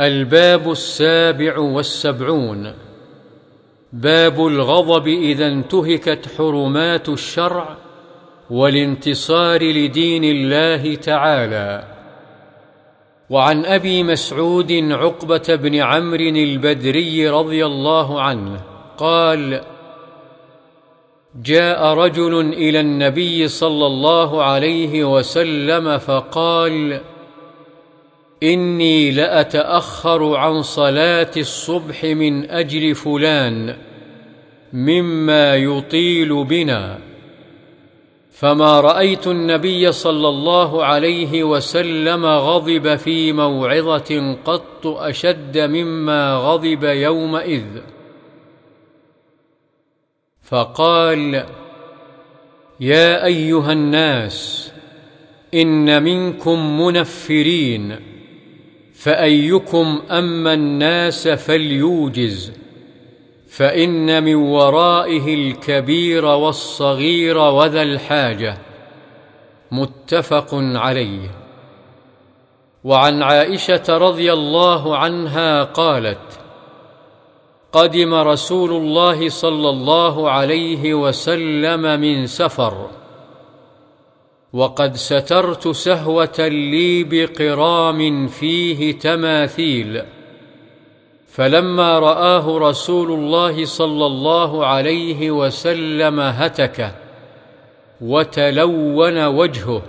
الباب السابع والسبعون. باب الغضب إذا انتهكت حرمات الشرع والانتصار لدين الله تعالى. وعن أبي مسعود عقبة بن عمرو البدري رضي الله عنه قال جاء رجل إلى النبي صلى الله عليه وسلم فقال إني لأتأخر عن صلاة الصبح من أجل فلان مما يطيل بنا. فما رأيت النبي صلى الله عليه وسلم غضب في موعظة قط أشد مما غضب يومئذ. فقال يا أيها الناس إن منكم منفرين. فأيكم أما الناس فليوجز فإن من ورائه الكبير والصغير وذا الحاجة. متفق عليه. وعن عائشة رضي الله عنها قالت قدم رسول الله صلى الله عليه وسلم من سفر. وقد سترت سهوة لي بقرام فيه تماثيل. فلما رآه رسول الله صلى الله عليه وسلم هتك وتلون وجهه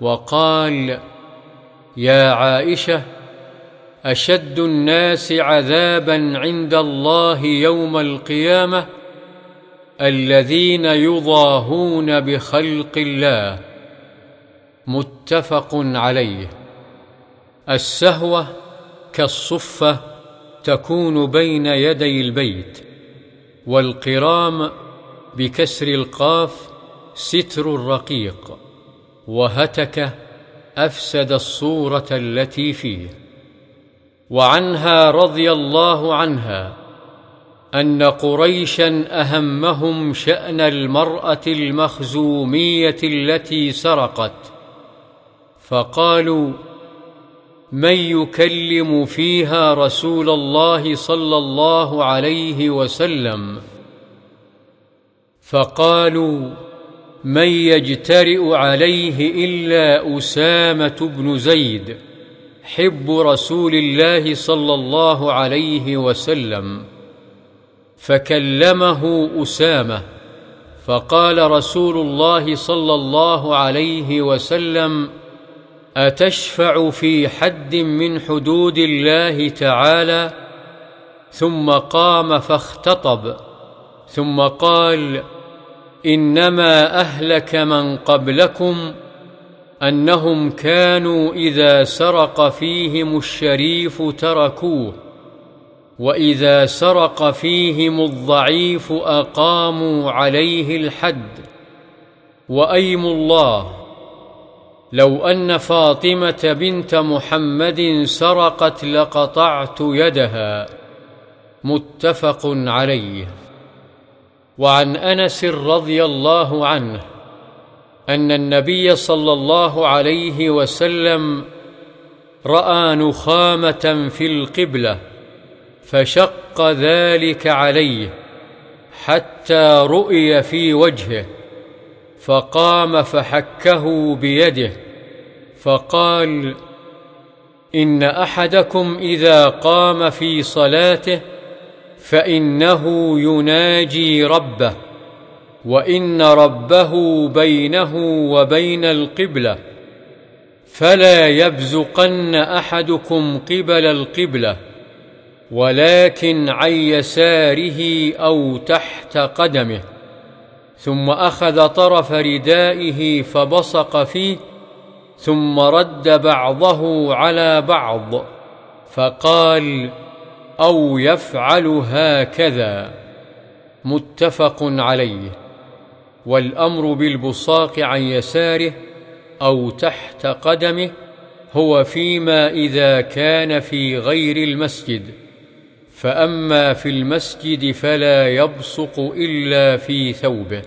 وقال يا عائشة أشد الناس عذابا عند الله يوم القيامة الذين يضاهون بخلق الله. متفق عليه. السهوة كالصفة تكون بين يدي البيت والقرام بكسر القاف ستر الرقيق وهتك أفسد الصورة التي فيه. وعنها رضي الله عنها أن قريشا أهمهم شأن المرأة المخزومية التي سرقت. فقالوا من يكلم فيها رسول الله صلى الله عليه وسلم؟ فقالوا من يجترئ عليه إلا أسامة بن زيد حب رسول الله صلى الله عليه وسلم. فكلمه أسامة فقال رسول الله صلى الله عليه وسلم أتشفع في حد من حدود الله تعالى؟ ثم قام فاختطب. ثم قال إنما أهلك من قبلكم أنهم كانوا إذا سرق فيهم الشريف تركوه وإذا سرق فيهم الضعيف أقاموا عليه الحد. وايم الله لو أن فاطمة بنت محمد سرقت لقطعت يدها. متفق عليه. وعن أنس رضي الله عنه أن النبي صلى الله عليه وسلم رأى نخامة في القبلة فشق ذلك عليه حتى رؤي في وجهه فقام فحكه بيده. فقال إن أحدكم إذا قام في صلاته فإنه يناجي ربه وإن ربه بينه وبين القبلة فلا يبزقن أحدكم قبل القبلة ولكن عن يساره أو تحت قدمه ثم أخذ طرف ردائه فبصق فيه ثم رد بعضه على بعض فقال أو يفعل هكذا. متفق عليه. والأمر بالبصاق عن يساره أو تحت قدمه هو فيما إذا كان في غير المسجد. فأما في المسجد فلا يبصق إلا في ثوبه.